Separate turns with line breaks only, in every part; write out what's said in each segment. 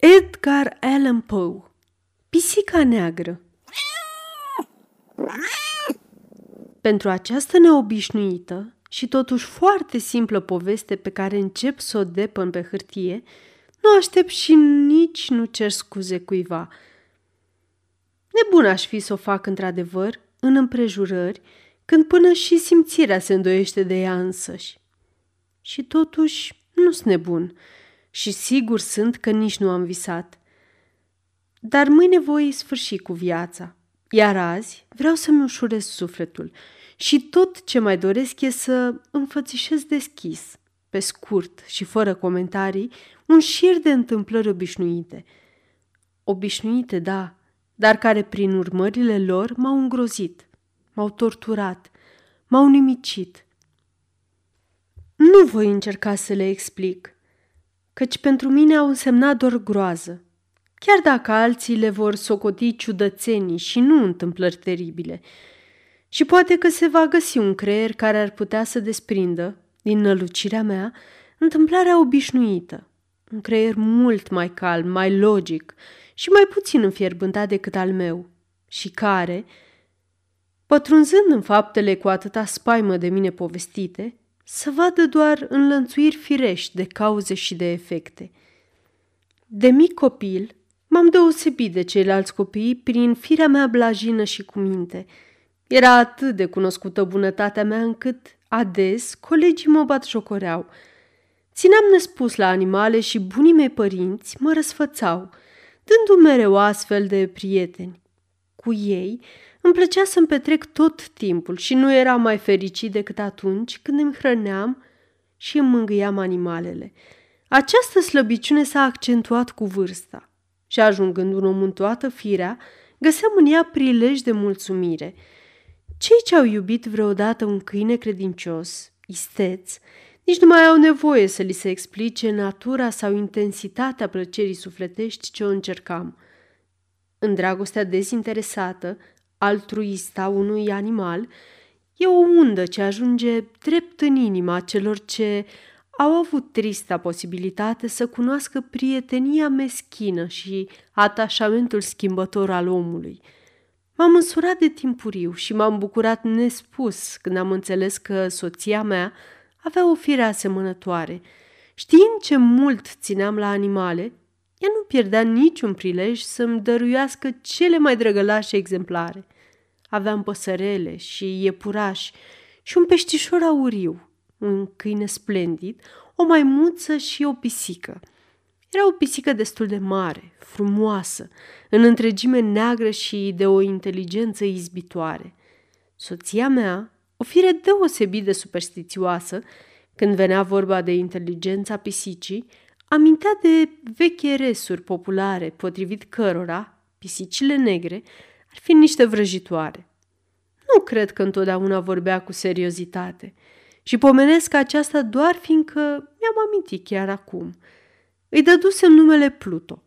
Edgar Allan Poe Pisica neagră Pentru această neobișnuită și totuși foarte simplă poveste pe care încep să o depăn pe hârtie, nu aștept și nici nu cer scuze cuiva. Nebun aș fi să o fac într-adevăr în împrejurări, când până și simțirea se îndoiește de ea însăși. Și totuși nu sunt nebun și sigur sunt că nici nu am visat. Dar mâine voi sfârși cu viața, iar azi vreau să-mi ușurez sufletul și tot ce mai doresc e să înfățișez deschis, pe scurt și fără comentarii, un șir de întâmplări obișnuite. Obișnuite, da, dar care prin urmările lor m-au îngrozit, m-au torturat, m-au nimicit. Nu voi încerca să le explic, căci pentru mine au însemnat doar groază, chiar dacă alții le vor socoti ciudățenii și nu întâmplări teribile. Și poate că se va găsi un creier care ar putea să desprindă, din nălucirea mea, întâmplarea obișnuită. Un creier mult mai calm, mai logic și mai puțin înfierbântat decât al meu și care, pătrunzând în faptele cu atâta spaimă de mine povestite, să vadă doar înlănțuiri firești de cauze și de efecte. De mic copil, m-am deosebit de ceilalți copii prin firea mea blajină și cu minte. Era atât de cunoscută bunătatea mea încât, ades, colegii mă bat jocoreau. Țineam nespus la animale și bunii mei părinți mă răsfățau, dându-mi mereu astfel de prieteni. Cu ei îmi plăcea să-mi petrec tot timpul și nu era mai fericit decât atunci când îmi hrăneam și îmi mângâiam animalele. Această slăbiciune s-a accentuat cu vârsta și ajungând un om în toată firea, găseam în ea prilej de mulțumire. Cei ce au iubit vreodată un câine credincios, isteț, nici nu mai au nevoie să li se explice natura sau intensitatea plăcerii sufletești ce o încercam. În dragostea dezinteresată, altruista unui animal, e o undă ce ajunge drept în inima celor ce au avut trista posibilitate să cunoască prietenia meschină și atașamentul schimbător al omului. M-am însurat de timpuriu și m-am bucurat nespus când am înțeles că soția mea avea o fire asemănătoare. Știind ce mult țineam la animale, ea nu pierdea niciun prilej să-mi dăruiască cele mai drăgălașe exemplare. Aveam păsărele și iepurași și un peștișor auriu, un câine splendid, o maimuță și o pisică. Era o pisică destul de mare, frumoasă, în întregime neagră și de o inteligență izbitoare. Soția mea, o fire deosebit de superstițioasă, când venea vorba de inteligența pisicii, amintea de veche resuri populare, potrivit cărora pisicile negre ar fi niște vrăjitoare. Nu cred că întotdeauna vorbea cu seriozitate și pomenesc aceasta doar fiindcă mi-am amintit chiar acum. Îi dădusem numele Pluto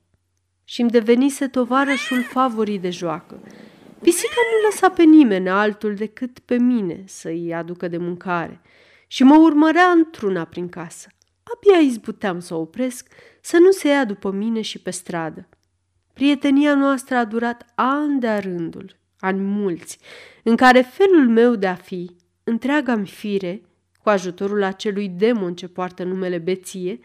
și îmi devenise tovarășul favorit de joacă. Pisica nu lăsa pe nimeni altul decât pe mine să-i aducă de mâncare și mă urmărea într-una prin casă. Abia izbuteam să o opresc să nu se ia după mine și pe stradă. Prietenia noastră a durat ani de rândul, ani mulți, în care felul meu de a fi, întreaga-mi fire, cu ajutorul acelui demon ce poartă numele beție,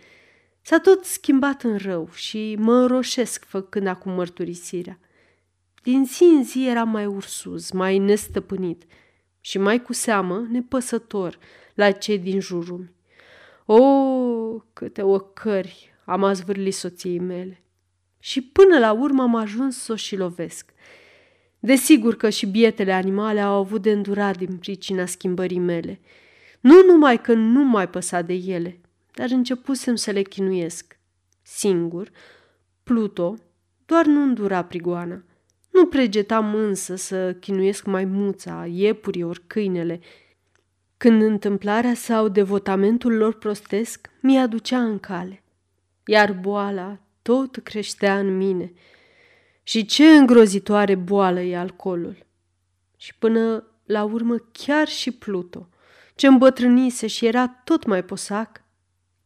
s-a tot schimbat în rău și mă înroșesc făcând acum mărturisirea. Din zi în zi era mai ursuz, mai nestăpânit și mai cu seamă nepăsător la cei din jurul O, câte ocări am azvârlit soției mele! Și până la urmă am ajuns să o și lovesc. Desigur că și bietele animale au avut de îndurat din pricina schimbării mele. Nu numai că nu mai păsa de ele, dar începusem să le chinuiesc. Singur, Pluto doar nu îndura prigoana. Nu pregetam însă să chinuiesc maimuța, iepurii ori câinele. Când întâmplarea sau devotamentul lor prostesc mi aducea în cale. Iar boala tot creștea în mine. Și ce îngrozitoare boală e alcoolul. Și până la urmă chiar și Pluto, ce îmbătrânise și era tot mai posac,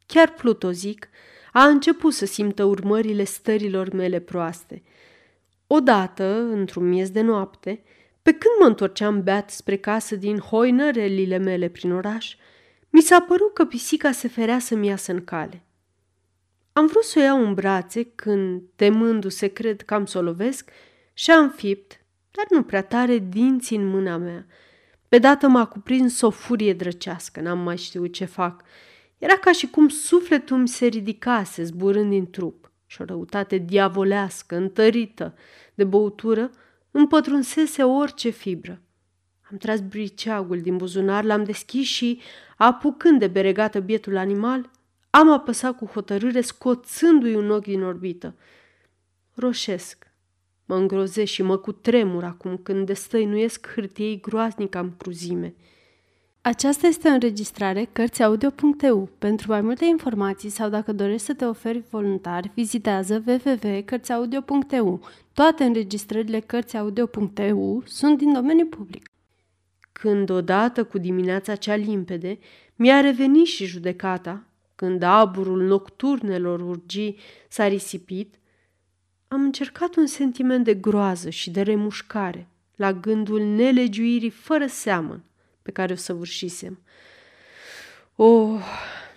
chiar Pluto, zic, a început să simtă urmările stărilor mele proaste. Odată, într-un miez de noapte, pe când mă întorceam beat spre casă din hoinărelile mele prin oraș, mi s-a părut că pisica se ferea să-mi iasă în cale. Am vrut să o iau în brațe când, temându-se, cred că am să o lovesc, și-a înfipt, dar nu prea tare, dinții în mâna mea. Pe dată m-a cuprins o furie drăcească, n-am mai știut ce fac. Era ca și cum sufletul mi se ridicase zburând din trup și o răutate diavolească, întărită de băutură, împătrunsese orice fibră. Am tras briceagul din buzunar, l-am deschis și, apucând de beregată bietul animal, am apăsat cu hotărâre, scoțându-i un ochi din orbită. Roșesc. Mă îngrozesc și mă cutremur acum când destăinuiesc hârtiei groaznic am cruzime.
Aceasta este o înregistrare Cărțiaudio.eu. Pentru mai multe informații sau dacă dorești să te oferi voluntar, vizitează www.cărțiaudio.eu. Toate înregistrările Cărțiaudio.eu sunt din domeniu public.
Când odată cu dimineața cea limpede mi-a revenit și judecata, când aburul nocturnelor urgii s-a risipit, am încercat un sentiment de groază și de remușcare la gândul nelegiuirii fără seamăn pe care o săvârșisem. Oh,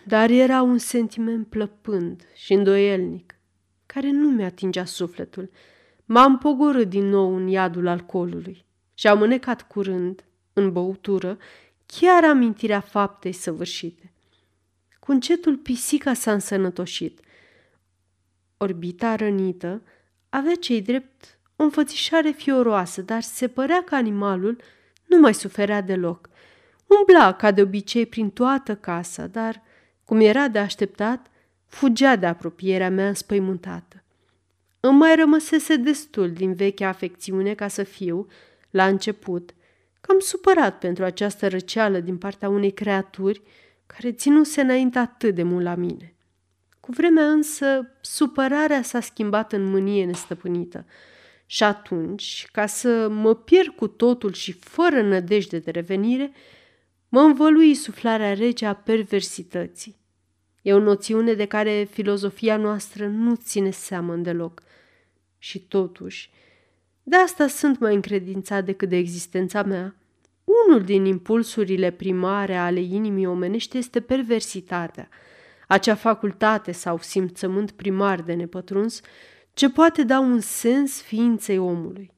dar era un sentiment plăpând și îndoielnic, care nu mi-atingea sufletul. M-am pogorât din nou în iadul alcoolului și am înecat curând, în băutură, chiar amintirea faptei săvârșite. Cu încetul pisica s-a însănătoșit. Orbita rănită avea cei drept o înfățișare fioroasă, dar se părea că animalul nu mai suferea deloc. Umbla ca de obicei prin toată casa, dar, cum era de așteptat, fugea de apropierea mea înspăimântată. Îmi mai rămăsese destul din vechea afecțiune ca să fiu, la început, cam supărat pentru această răceală din partea unei creaturi care ținuse înainte atât de mult la mine. Cu vremea însă, supărarea s-a schimbat în mânie nestăpânită. Și atunci, ca să mă pierd cu totul și fără nădejde de revenire, mă învălui suflarea rece a perversității. E o noțiune de care filozofia noastră nu ține seamă deloc. Și totuși, de asta sunt mai încredințat decât de existența mea. Unul din impulsurile primare ale inimii omenești este perversitatea, acea facultate sau simțământ primar de nepătruns ce poate da un sens ființei omului.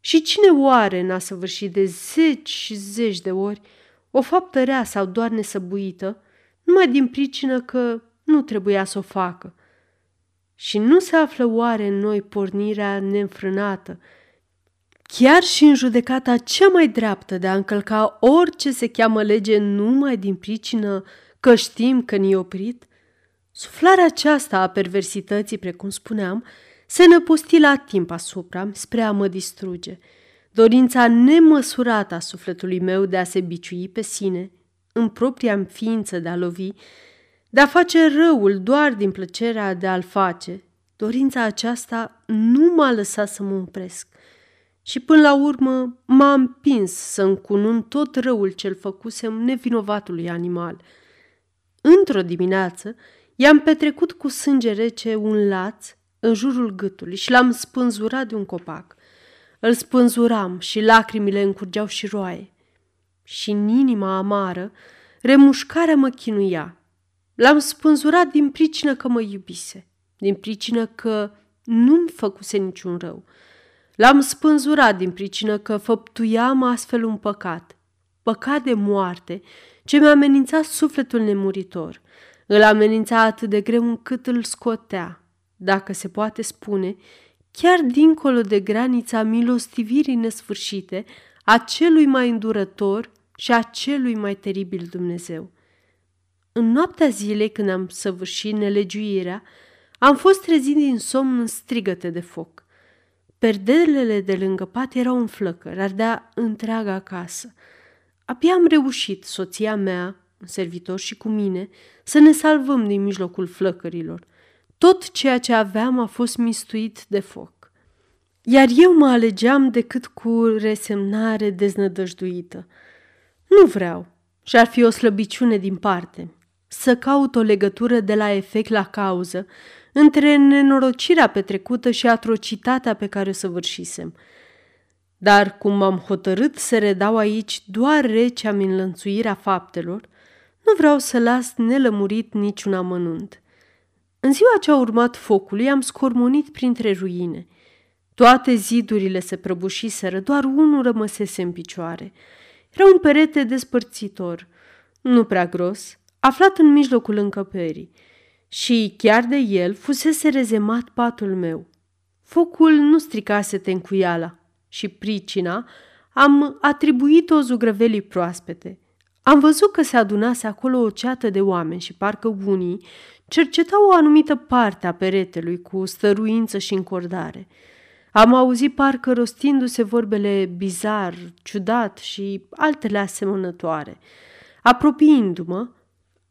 Și cine oare n-a săvârșit de zeci și zeci de ori o faptă rea sau doar nesăbuită, numai din pricină că nu trebuia să o facă. Și nu se află oare în noi pornirea neînfrânată, chiar și în judecata cea mai dreaptă de a încălca orice se cheamă lege numai din pricină că știm că ni oprit? Suflarea aceasta a perversității, precum spuneam, se năpusti la timp asupra spre a mă distruge – dorința nemăsurată a sufletului meu de a se biciui pe sine, în propria ființă de a lovi, de a face răul doar din plăcerea de a-l face, dorința aceasta nu m-a lăsat să mă opresc și până la urmă m-a împins să încunun tot răul cel făcusem nevinovatului animal. Într-o dimineață i-am petrecut cu sânge rece un laț în jurul gâtului și l-am spânzurat de un copac. Îl spânzuram și lacrimile încurgeau și roaie. Și în inima amară, remușcarea mă chinuia. L-am spânzurat din pricină că mă iubise, din pricină că nu-mi făcuse niciun rău. L-am spânzurat din pricină că făptuiam astfel un păcat, păcat de moarte, ce mi-a amenințat sufletul nemuritor. Îl amenința atât de greu încât îl scotea, dacă se poate spune, chiar dincolo de granița milostivirii nesfârșite a celui mai îndurător și a celui mai teribil Dumnezeu. În noaptea zilei, când am săvârșit nelegiuirea, am fost trezit din somn în strigăte de foc. Perdelele de lângă pat erau în flăcări, ardea întreaga casă. Abia am reușit, soția mea, un servitor și cu mine, să ne salvăm din mijlocul flăcărilor. Tot ceea ce aveam a fost mistuit de foc. Iar eu mă alegeam decât cu resemnare deznădăjduită. Nu vreau și ar fi o slăbiciune din parte. să caut o legătură de la efect la cauză între nenorocirea petrecută și atrocitatea pe care o săvârșisem. Dar cum m-am hotărât să redau aici doar recea min lănțuirea faptelor, nu vreau să las nelămurit niciun amănunt. În ziua ce a urmat focului am scormonit printre ruine. Toate zidurile se prăbușiseră, doar unul rămăsese în picioare. Era un perete despărțitor, nu prea gros, aflat în mijlocul încăperii și chiar de el fusese rezemat patul meu. Focul nu stricase tencuiala și pricina am atribuit-o zugrăvelii proaspete. Am văzut că se adunase acolo o ceată de oameni și parcă unii cercetau o anumită parte a peretelui cu stăruință și încordare. Am auzit parcă rostindu-se vorbele bizar, ciudat și altele asemănătoare. Apropiindu-mă,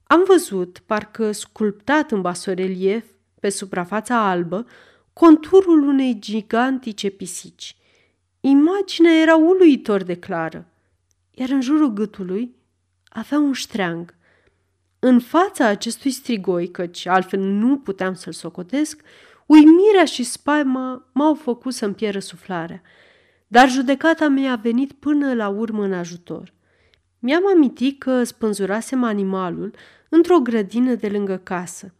am văzut, parcă sculptat în basorelief, pe suprafața albă, conturul unei gigantice pisici. Imaginea era uluitor de clară, iar în jurul gâtului avea un ștreang. În fața acestui strigoi, căci altfel nu puteam să-l socotesc, uimirea și spaima m-au făcut să-mi pieră suflarea, dar judecata mea a venit până la urmă în ajutor. Mi-am amintit că spânzurasem animalul într-o grădină de lângă casă.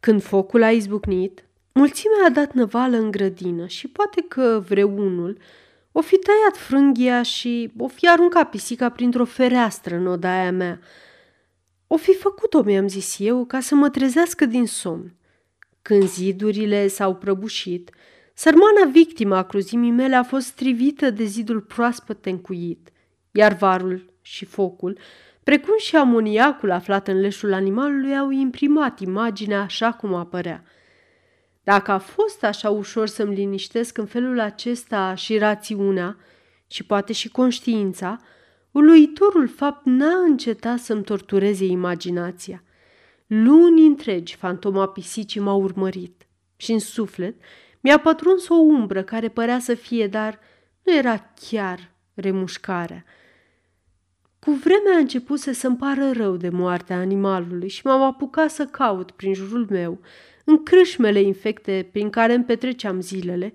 Când focul a izbucnit, mulțimea a dat năvală în grădină și poate că vreunul o fi tăiat frânghia și o fi aruncat pisica printr-o fereastră în odaia mea. O fi făcut-o, mi-am zis eu, ca să mă trezească din somn. Când zidurile s-au prăbușit, sărmana victima a cruzimii mele a fost strivită de zidul proaspăt încuit, iar varul și focul, precum și amoniacul aflat în leșul animalului, au imprimat imaginea așa cum apărea. Dacă a fost așa ușor să-mi liniștesc în felul acesta și rațiunea, și poate și conștiința, uluitorul fapt n-a încetat să-mi tortureze imaginația. Luni întregi fantoma pisicii m-a urmărit și în suflet mi-a pătruns o umbră care părea să fie, dar nu era chiar remușcarea – cu vremea a început să-mi pară rău de moartea animalului și m-am apucat să caut prin jurul meu, în crâșmele infecte prin care îmi petreceam zilele,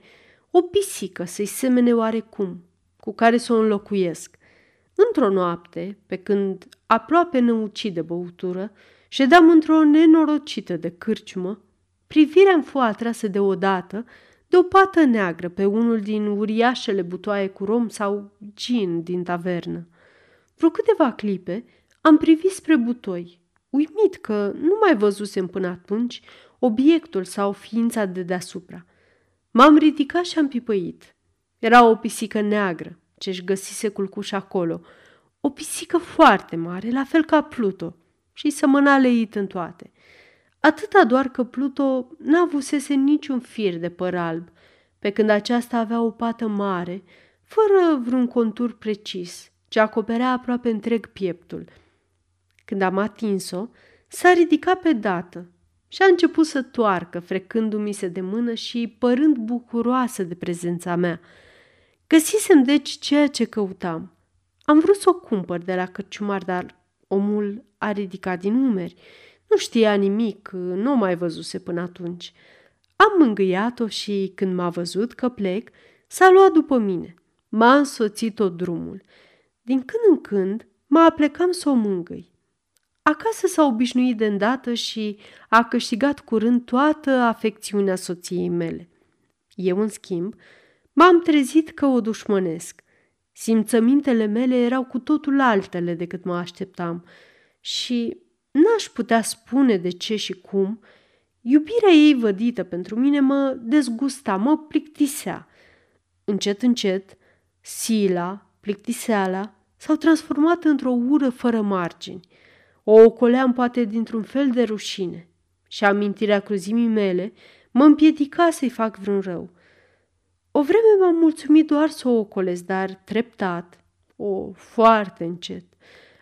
o pisică să-i semene oarecum, cu care să o înlocuiesc. Într-o noapte, pe când aproape ne ucide băutură, ședeam într-o nenorocită de cârciumă, privirea îmi fu atrasă deodată de o pată neagră pe unul din uriașele butoaie cu rom sau gin din tavernă. Vreo câteva clipe am privit spre butoi, uimit că nu mai văzusem până atunci obiectul sau ființa de deasupra. M-am ridicat și am pipăit. Era o pisică neagră ce-și găsise culcuș acolo, o pisică foarte mare, la fel ca Pluto, și sămăna leit în toate. Atâta doar că Pluto n-avusese niciun fir de păr alb, pe când aceasta avea o pată mare, fără vreun contur precis, ce acoperea aproape întreg pieptul. Când am atins-o, s-a ridicat pe dată și a început să toarcă, frecându-mi se de mână și părând bucuroasă de prezența mea. Găsisem deci ceea ce căutam. Am vrut să o cumpăr de la cărciumar, dar omul a ridicat din umeri. Nu știa nimic, nu o mai văzuse până atunci. Am mângâiat-o și, când m-a văzut că plec, s-a luat după mine. M-a însoțit tot drumul – din când în când mă aplecam să o mângâi. Acasă s-a obișnuit de îndată și a câștigat curând toată afecțiunea soției mele. Eu, în schimb, m-am trezit că o dușmănesc. Simțămintele mele erau cu totul altele decât mă așteptam și n-aș putea spune de ce și cum, iubirea ei vădită pentru mine mă dezgusta, mă plictisea. Încet, încet, sila, plictiseala, s-au transformat într-o ură fără margini. O ocoleam poate dintr-un fel de rușine și amintirea cruzimii mele mă împiedica să-i fac vreun rău. O vreme m-am mulțumit doar să o ocolesc, dar treptat, o, foarte încet,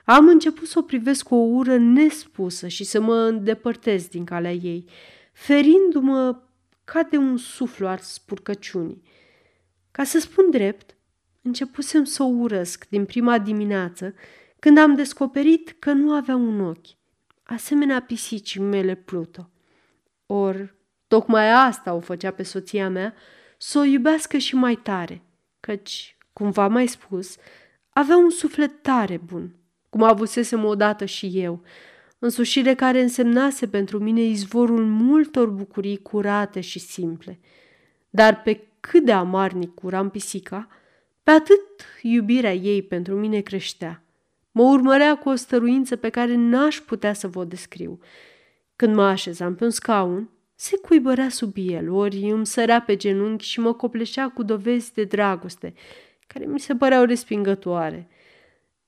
am început să o privesc cu o ură nespusă și să mă îndepărtez din calea ei, ferindu-mă ca de un suflu al spurcăciunii. Ca să spun drept, Începusem să o urăsc din prima dimineață, când am descoperit că nu avea un ochi. asemenea pisicii mele Pluto. Or, tocmai asta o făcea pe soția mea să o iubească și mai tare, căci, cum v-am mai spus, avea un suflet tare bun, cum avusesem odată și eu, însușire care însemnase pentru mine izvorul multor bucurii curate și simple. Dar pe cât de amarnic curam pisica, pe atât iubirea ei pentru mine creștea. Mă urmărea cu o stăruință pe care n-aș putea să vă descriu. Când mă așezam pe un scaun, se cuibărea sub el, ori îmi sărea pe genunchi și mă copleșea cu dovezi de dragoste, care mi se păreau respingătoare.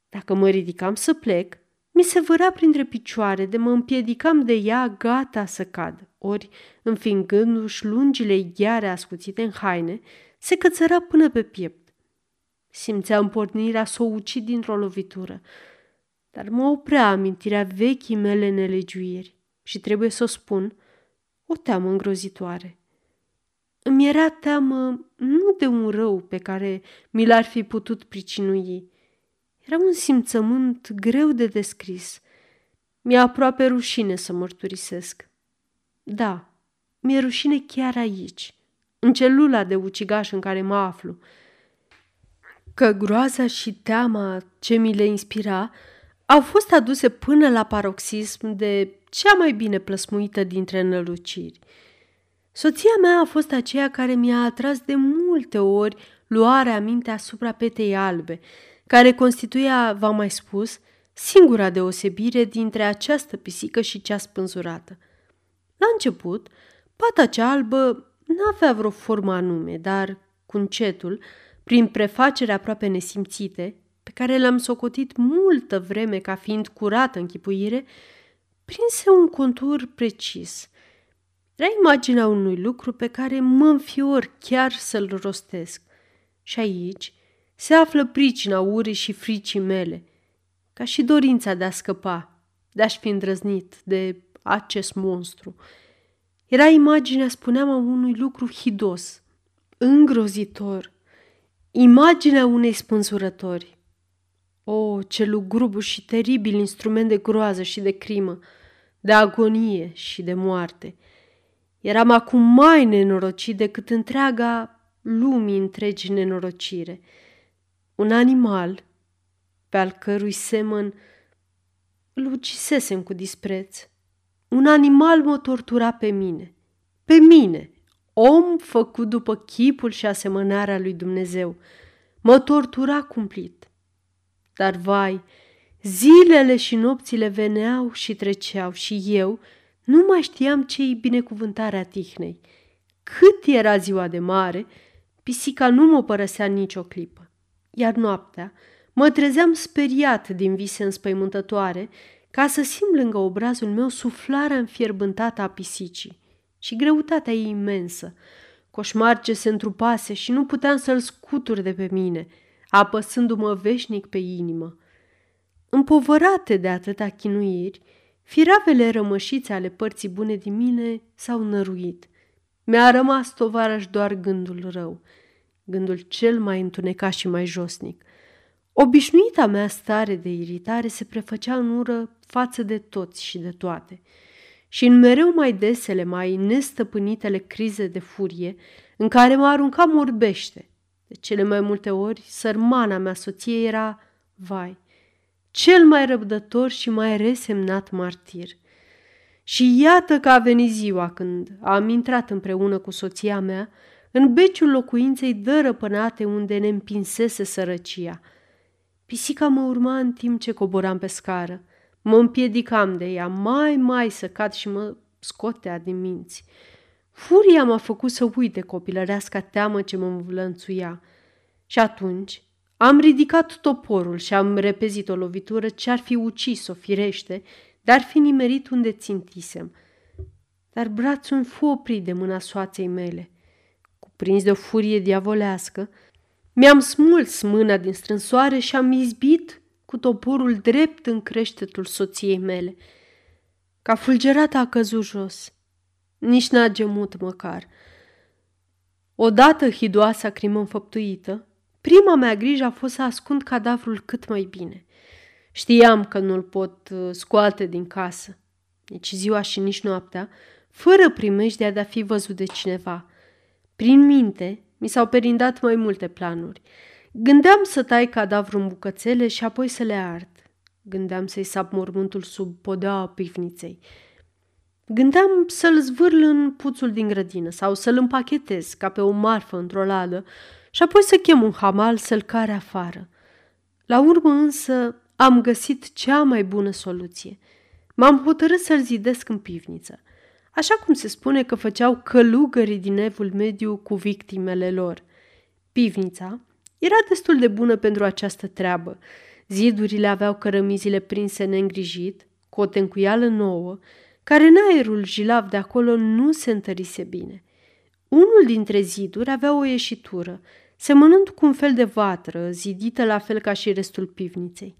Dacă mă ridicam să plec, mi se vărea printre picioare, de mă împiedicam de ea gata să cad, ori, înfingându-și lungile ghiare ascuțite în haine, se cățăra până pe piept. Simțeam pornirea să o ucid dintr-o lovitură, dar mă oprea amintirea vechii mele nelegiuiri și trebuie să o spun, o teamă îngrozitoare. Îmi era teamă nu de un rău pe care mi l-ar fi putut pricinui, era un simțământ greu de descris. Mi-e aproape rușine să mărturisesc. Da, mi-e rușine chiar aici, în celula de ucigaș în care mă aflu. Că groaza și teama ce mi le inspira au fost aduse până la paroxism de cea mai bine plăsmuită dintre înăluciri. Soția mea a fost aceea care mi-a atras de multe ori luarea minte asupra petei albe, care constituia, v-am mai spus, singura deosebire dintre această pisică și cea spânzurată. La început, pata cea albă n-avea vreo formă anume, dar, cu încetul, prin prefacere aproape nesimțite, pe care le-am socotit multă vreme ca fiind curată închipuire, prinse un contur precis. Era imaginea unui lucru pe care mă înfior chiar să-l rostesc. Și aici, se află pricina urii și fricii mele, ca și dorința de a scăpa, de a-și fi îndrăznit de acest monstru. Era imaginea, spuneam, a unui lucru hidos, îngrozitor, imaginea unei spânzurători. O, ce lugrubu și teribil instrument de groază și de crimă, de agonie și de moarte. Eram acum mai nenorocit decât întreaga lumii întregi nenorocire – un animal pe al cărui semăn îl ucisesem cu dispreț. Un animal mă tortura pe mine, pe mine, om făcut după chipul și asemănarea lui Dumnezeu. Mă tortura cumplit. Dar vai, zilele și nopțile veneau și treceau și eu nu mai știam ce-i binecuvântarea tihnei. Cât era ziua de mare, pisica nu mă părăsea nicio clipă. Iar noaptea mă trezeam speriat din vise înspăimântătoare ca să simt lângă obrazul meu suflarea înfierbântată a pisicii și greutatea ei imensă, coșmar ce se întrupase și nu puteam să-l scutur de pe mine, apăsându-mă veșnic pe inimă. Împovărate de atâta chinuiri, firavele rămășițe ale părții bune din mine s-au năruit. Mi-a rămas tovarăș doar gândul rău – gândul cel mai întunecat și mai josnic. Obișnuita mea stare de iritare se prefăcea în ură față de toți și de toate. Și în mereu mai desele, mai nestăpânitele crize de furie, în care mă aruncam orbește. De cele mai multe ori, sărmana mea soție era, vai, cel mai răbdător și mai resemnat martir. Și iată că a venit ziua când am intrat împreună cu soția mea în beciul locuinței dărăpânate unde ne împinsese sărăcia. Pisica mă urma în timp ce coboram pe scară. Mă împiedicam de ea, mai, mai să cad și mă scotea din minți. Furia m-a făcut să uite copilăreasca teamă ce mă învlănțuia. Și atunci am ridicat toporul și am repezit o lovitură ce ar fi ucis-o firește, dar fi nimerit unde țintisem. Dar brațul fu oprit de mâna soaței mele – Prins de o furie diavolească, mi-am smuls mâna din strânsoare și am izbit cu toporul drept în creștetul soției mele. Ca fulgerata a căzut jos. Nici n-a gemut măcar. Odată hidoasa crimă înfăptuită, prima mea grijă a fost să ascund cadavrul cât mai bine. Știam că nu-l pot uh, scoate din casă, nici ziua și nici noaptea, fără primejdea de a fi văzut de cineva. Prin minte mi s-au perindat mai multe planuri. Gândeam să tai cadavrul în bucățele și apoi să le ard. Gândeam să-i sap mormântul sub podeaua pivniței. Gândeam să-l zvârl în puțul din grădină sau să-l împachetez ca pe o marfă într-o ladă și apoi să chem un hamal să-l care afară. La urmă însă am găsit cea mai bună soluție. M-am hotărât să-l zidesc în pivniță, așa cum se spune că făceau călugării din evul mediu cu victimele lor. Pivnița era destul de bună pentru această treabă. Zidurile aveau cărămizile prinse neîngrijit, cu o tencuială nouă, care în aerul jilav de acolo nu se întărise bine. Unul dintre ziduri avea o ieșitură, semănând cu un fel de vatră, zidită la fel ca și restul pivniței.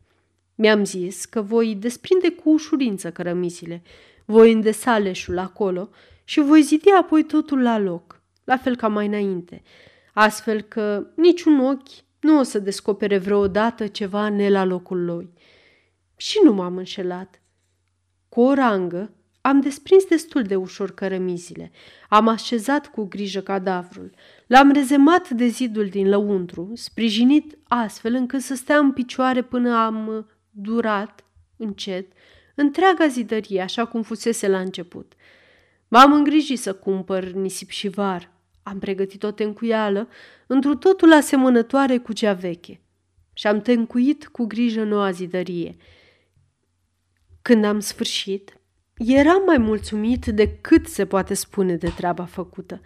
Mi-am zis că voi desprinde cu ușurință cărămizile, voi îndesa leșul acolo și voi zidi apoi totul la loc, la fel ca mai înainte, astfel că niciun ochi nu o să descopere vreodată ceva ne la locul lui. Și nu m-am înșelat. Cu o rangă am desprins destul de ușor cărămizile, am așezat cu grijă cadavrul, l-am rezemat de zidul din lăuntru, sprijinit astfel încât să stea în picioare până am durat, încet, întreaga zidărie așa cum fusese la început. M-am îngrijit să cumpăr nisip și var. Am pregătit o tencuială, într totul asemănătoare cu cea veche. Și am tencuit cu grijă noua zidărie. Când am sfârșit, eram mai mulțumit decât se poate spune de treaba făcută.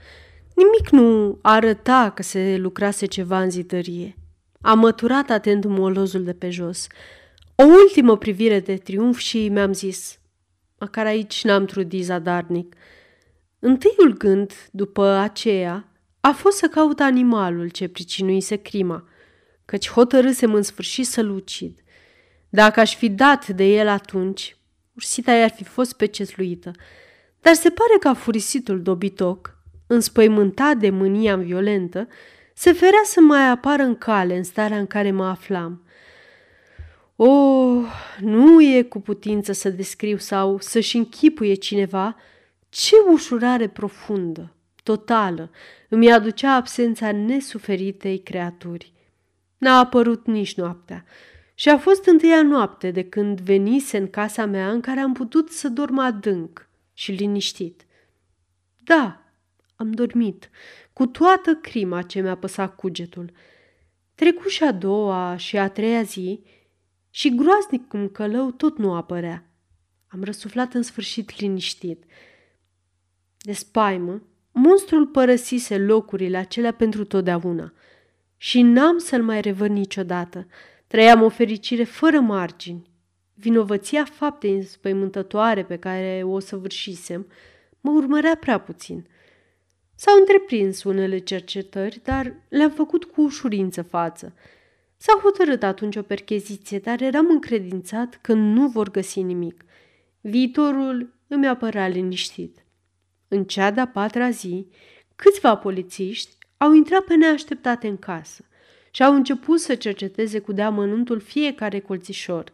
Nimic nu arăta că se lucrase ceva în zidărie. Am măturat atent molozul de pe jos. O ultimă privire de triumf și mi-am zis, măcar aici n-am trudit zadarnic. Întâiul gând, după aceea, a fost să caut animalul ce pricinuise crima, căci hotărâsem în sfârșit să-l ucid. Dacă aș fi dat de el atunci, ursita i-ar fi fost pecetluită, dar se pare că furisitul dobitoc, înspăimântat de mânia violentă, se ferea să mai apară în cale în starea în care mă aflam. O, oh, nu e cu putință să descriu sau să-și închipuie cineva ce ușurare profundă, totală, îmi aducea absența nesuferitei creaturi. N-a apărut nici noaptea și a fost întâia noapte de când venise în casa mea în care am putut să dorm adânc și liniștit. Da, am dormit, cu toată crima ce mi-a păsat cugetul. Trecu și a doua și a treia zi și groaznic cum călău tot nu apărea. Am răsuflat în sfârșit liniștit. De spaimă, monstrul părăsise locurile acelea pentru totdeauna și n-am să-l mai revăd niciodată. Trăiam o fericire fără margini. Vinovăția faptei înspăimântătoare pe care o săvârșisem mă urmărea prea puțin. S-au întreprins unele cercetări, dar le-am făcut cu ușurință față – S-a hotărât atunci o percheziție, dar eram încredințat că nu vor găsi nimic. Viitorul îmi apărea liniștit. În cea de-a patra zi, câțiva polițiști au intrat pe neașteptate în casă și au început să cerceteze cu deamănuntul fiecare colțișor.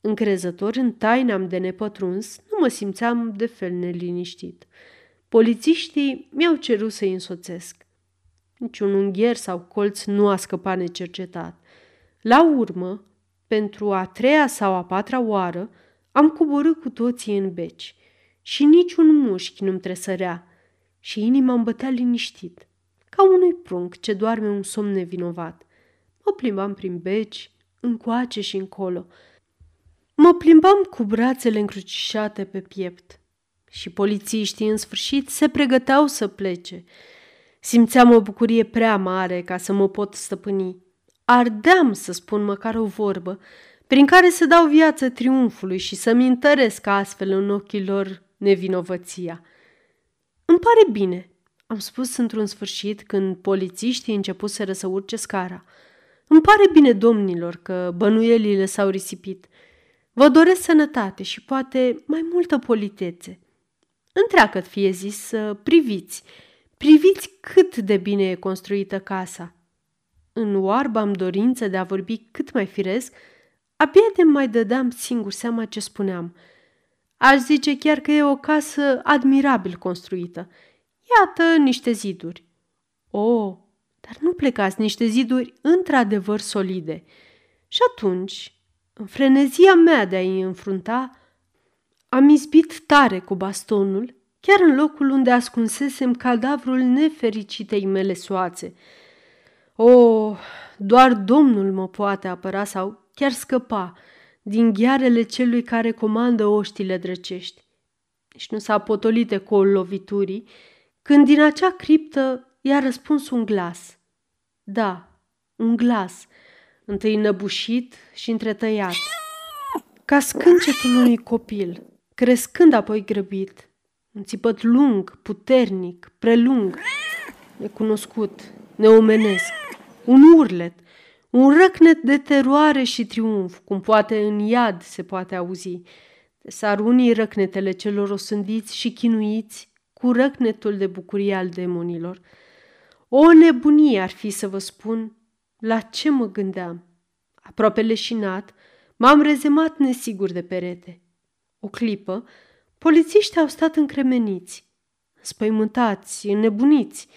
Încrezător în taina de nepătruns, nu mă simțeam de fel neliniștit. Polițiștii mi-au cerut să-i însoțesc. Niciun ungher sau colț nu a scăpat necercetat. La urmă, pentru a treia sau a patra oară, am coborât cu toții în beci și niciun mușchi nu-mi tresărea și inima îmi bătea liniștit, ca unui prunc ce doarme un somn nevinovat. Mă plimbam prin beci, încoace și încolo. Mă plimbam cu brațele încrucișate pe piept și polițiștii în sfârșit se pregăteau să plece. Simțeam o bucurie prea mare ca să mă pot stăpâni. Ardeam să spun măcar o vorbă prin care să dau viață triumfului și să-mi întăresc astfel în ochii lor nevinovăția. Îmi pare bine, am spus într-un sfârșit când polițiștii începuseră să urce scara. Îmi pare bine, domnilor, că bănuielile s-au risipit. Vă doresc sănătate și poate mai multă politețe. Întreagă fie zis să priviți, priviți cât de bine e construită casa – în oarba am dorință de a vorbi cât mai firesc, abia de mai dădeam singur seama ce spuneam. Aș zice chiar că e o casă admirabil construită. Iată niște ziduri. O, oh, dar nu plecați niște ziduri într-adevăr solide. Și atunci, în frenezia mea de a-i înfrunta, am izbit tare cu bastonul, chiar în locul unde ascunsesem cadavrul nefericitei mele soațe. O, oh, doar Domnul mă poate apăra sau chiar scăpa din ghearele celui care comandă oștile drăcești. Și nu s-a potolit ecoul loviturii, când din acea criptă i-a răspuns un glas. Da, un glas, întâi năbușit și întretăiat, ca scâncetul unui copil, crescând apoi grăbit, un țipăt lung, puternic, prelung, necunoscut, neomenesc, un urlet, un răcnet de teroare și triumf, cum poate în iad se poate auzi. De s-ar unii răcnetele celor osândiți și chinuiți cu răcnetul de bucurie al demonilor. O nebunie ar fi să vă spun la ce mă gândeam. Aproape leșinat, m-am rezemat nesigur de perete. O clipă, polițiștii au stat încremeniți, spăimântați, înnebuniți.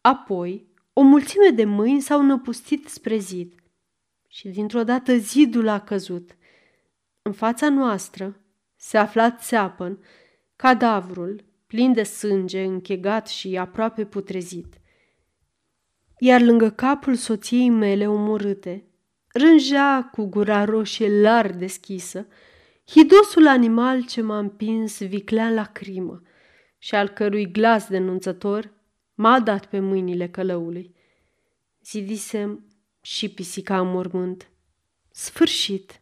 Apoi, o mulțime de mâini s-au năpustit spre zid și dintr-o dată zidul a căzut. În fața noastră se afla țeapăn, cadavrul, plin de sânge, închegat și aproape putrezit. Iar lângă capul soției mele omorâte, rânjea cu gura roșie larg deschisă, hidosul animal ce m-a împins viclea la crimă și al cărui glas denunțător m-a dat pe mâinile călăului. Zidisem și pisica în mormânt. Sfârșit!